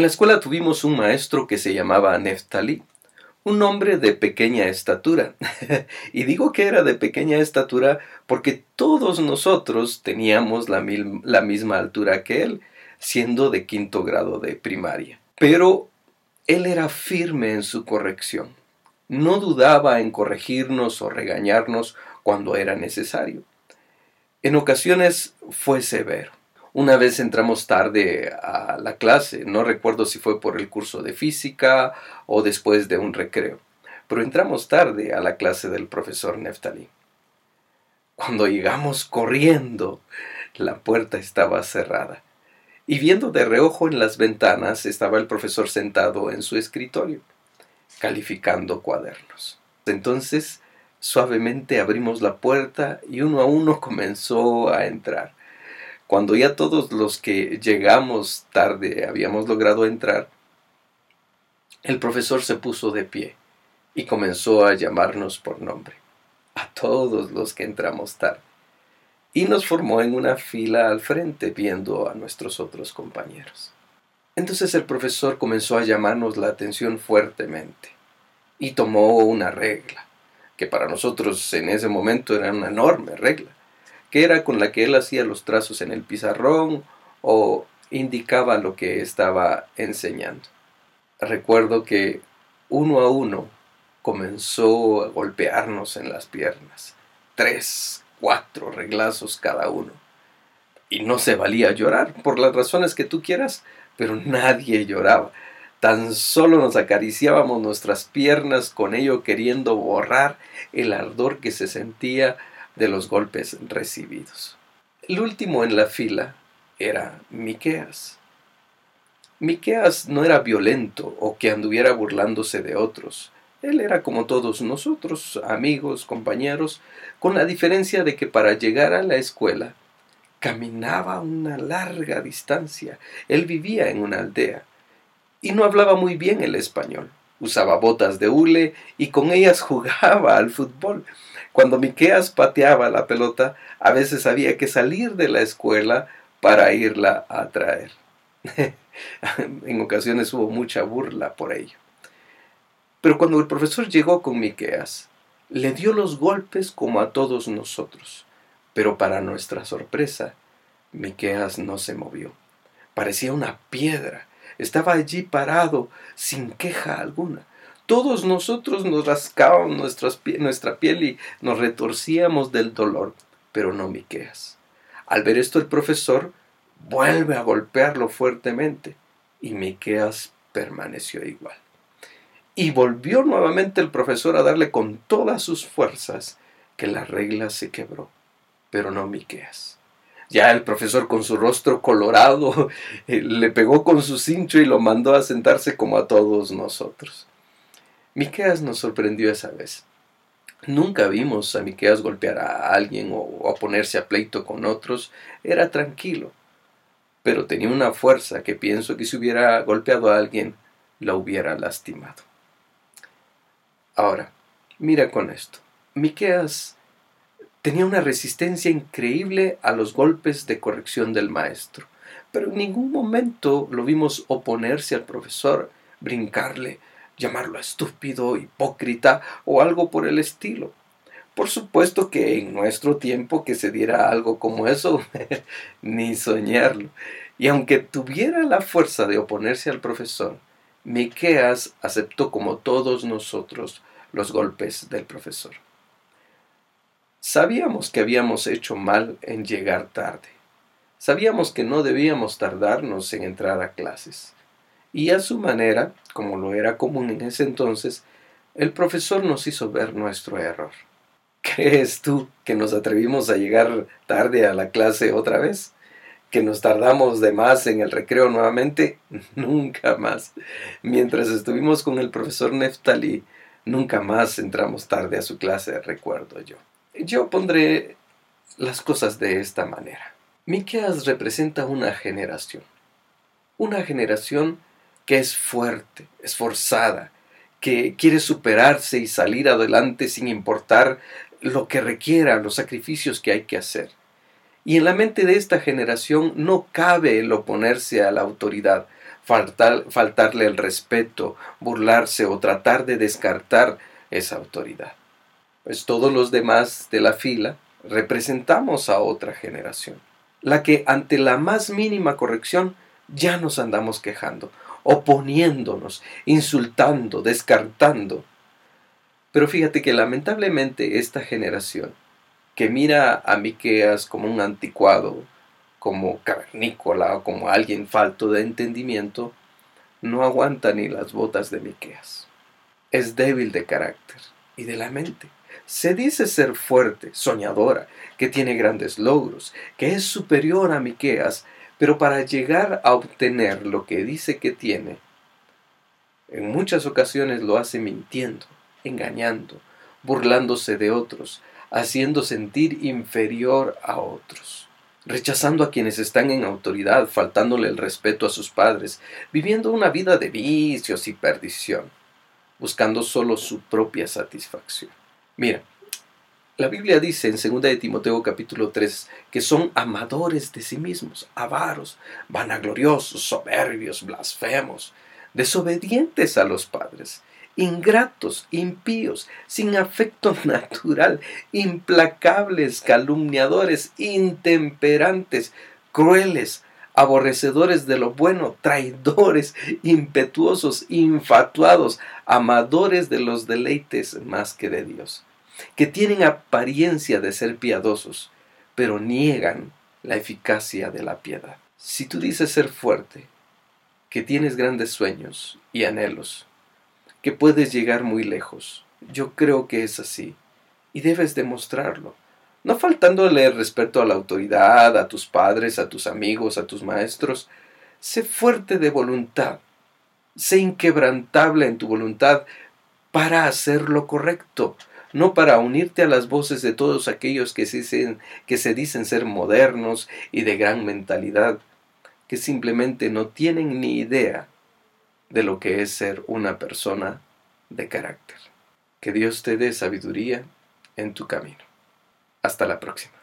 En la escuela tuvimos un maestro que se llamaba Neftali, un hombre de pequeña estatura. y digo que era de pequeña estatura porque todos nosotros teníamos la, la, misma altura que él, siendo de quinto grado de primaria. Pero él era firme en su corrección. No dudaba en corregirnos o regañarnos cuando era necesario. En ocasiones fue severo. Una vez entramos tarde a la clase, no recuerdo si fue por el curso de física o después de un recreo, pero entramos tarde a la clase del profesor Neftali. Cuando llegamos corriendo, la puerta estaba cerrada y viendo de reojo en las ventanas estaba el profesor sentado en su escritorio, calificando cuadernos. Entonces, suavemente abrimos la puerta y uno a uno comenzó a entrar. Cuando ya todos los que llegamos tarde habíamos logrado entrar, el profesor se puso de pie y comenzó a llamarnos por nombre, a todos los que entramos tarde, y nos formó en una fila al frente viendo a nuestros otros compañeros. Entonces el profesor comenzó a llamarnos la atención fuertemente y tomó una regla, que para nosotros en ese momento era una enorme regla que era con la que él hacía los trazos en el pizarrón o indicaba lo que estaba enseñando. Recuerdo que uno a uno comenzó a golpearnos en las piernas, tres, cuatro reglazos cada uno. Y no se valía llorar, por las razones que tú quieras, pero nadie lloraba. Tan solo nos acariciábamos nuestras piernas con ello queriendo borrar el ardor que se sentía de los golpes recibidos. El último en la fila era Miqueas. Miqueas no era violento o que anduviera burlándose de otros. Él era como todos nosotros, amigos, compañeros, con la diferencia de que para llegar a la escuela caminaba una larga distancia. Él vivía en una aldea y no hablaba muy bien el español. Usaba botas de hule y con ellas jugaba al fútbol. Cuando Miqueas pateaba la pelota, a veces había que salir de la escuela para irla a traer. en ocasiones hubo mucha burla por ello. Pero cuando el profesor llegó con Miqueas, le dio los golpes como a todos nosotros. Pero para nuestra sorpresa, Miqueas no se movió. Parecía una piedra. Estaba allí parado, sin queja alguna. Todos nosotros nos rascábamos nuestra piel y nos retorcíamos del dolor, pero no Miqueas. Al ver esto el profesor vuelve a golpearlo fuertemente y Miqueas permaneció igual. Y volvió nuevamente el profesor a darle con todas sus fuerzas que la regla se quebró, pero no Miqueas. Ya el profesor con su rostro colorado le pegó con su cincho y lo mandó a sentarse como a todos nosotros. Miqueas nos sorprendió esa vez. Nunca vimos a Miqueas golpear a alguien o, a ponerse a pleito con otros. Era tranquilo, pero tenía una fuerza que pienso que si hubiera golpeado a alguien, la hubiera lastimado. Ahora, mira con esto. Miqueas tenía una resistencia increíble a los golpes de corrección del maestro, pero en ningún momento lo vimos oponerse al profesor, brincarle, llamarlo estúpido, hipócrita o algo por el estilo. Por supuesto que en nuestro tiempo que se diera algo como eso, ni soñarlo. Y aunque tuviera la fuerza de oponerse al profesor, Miqueas aceptó como todos nosotros los golpes del profesor. Sabíamos que habíamos hecho mal en llegar tarde. Sabíamos que no debíamos tardarnos en entrar a clases. Y a su manera, como lo era común en ese entonces, el profesor nos hizo ver nuestro error. ¿Crees tú que nos atrevimos a llegar tarde a la clase otra vez? ¿Que nos tardamos de más en el recreo nuevamente? Nunca más. Mientras estuvimos con el profesor Neftali, nunca más entramos tarde a su clase, recuerdo yo. Yo pondré las cosas de esta manera. Miqueas representa una generación. Una generación que es fuerte, esforzada, que quiere superarse y salir adelante sin importar lo que requiera, los sacrificios que hay que hacer. Y en la mente de esta generación no cabe el oponerse a la autoridad, faltarle el respeto, burlarse o tratar de descartar esa autoridad. Pues todos los demás de la fila representamos a otra generación, la que ante la más mínima corrección ya nos andamos quejando, oponiéndonos, insultando, descartando. Pero fíjate que lamentablemente esta generación, que mira a Miqueas como un anticuado, como cavernícola o como alguien falto de entendimiento, no aguanta ni las botas de Miqueas. Es débil de carácter y de la mente. Se dice ser fuerte, soñadora, que tiene grandes logros, que es superior a Miqueas, pero para llegar a obtener lo que dice que tiene, en muchas ocasiones lo hace mintiendo, engañando, burlándose de otros, haciendo sentir inferior a otros, rechazando a quienes están en autoridad, faltándole el respeto a sus padres, viviendo una vida de vicios y perdición, buscando solo su propia satisfacción. Mira, la Biblia dice en 2 de Timoteo capítulo 3 que son amadores de sí mismos, avaros, vanagloriosos, soberbios, blasfemos, desobedientes a los padres, ingratos, impíos, sin afecto natural, implacables, calumniadores, intemperantes, crueles, aborrecedores de lo bueno, traidores, impetuosos, infatuados, amadores de los deleites más que de Dios, que tienen apariencia de ser piadosos, pero niegan la eficacia de la piedad. Si tú dices ser fuerte, que tienes grandes sueños y anhelos, que puedes llegar muy lejos. Yo creo que es así, y debes demostrarlo, no faltándole respeto a la autoridad, a tus padres, a tus amigos, a tus maestros. Sé fuerte de voluntad, sé inquebrantable en tu voluntad para hacer lo correcto, no para unirte a las voces de todos aquellos que se dicen, que se dicen ser modernos y de gran mentalidad, que simplemente no tienen ni idea de lo que es ser una persona de carácter. Que Dios te dé sabiduría en tu camino. Hasta la próxima.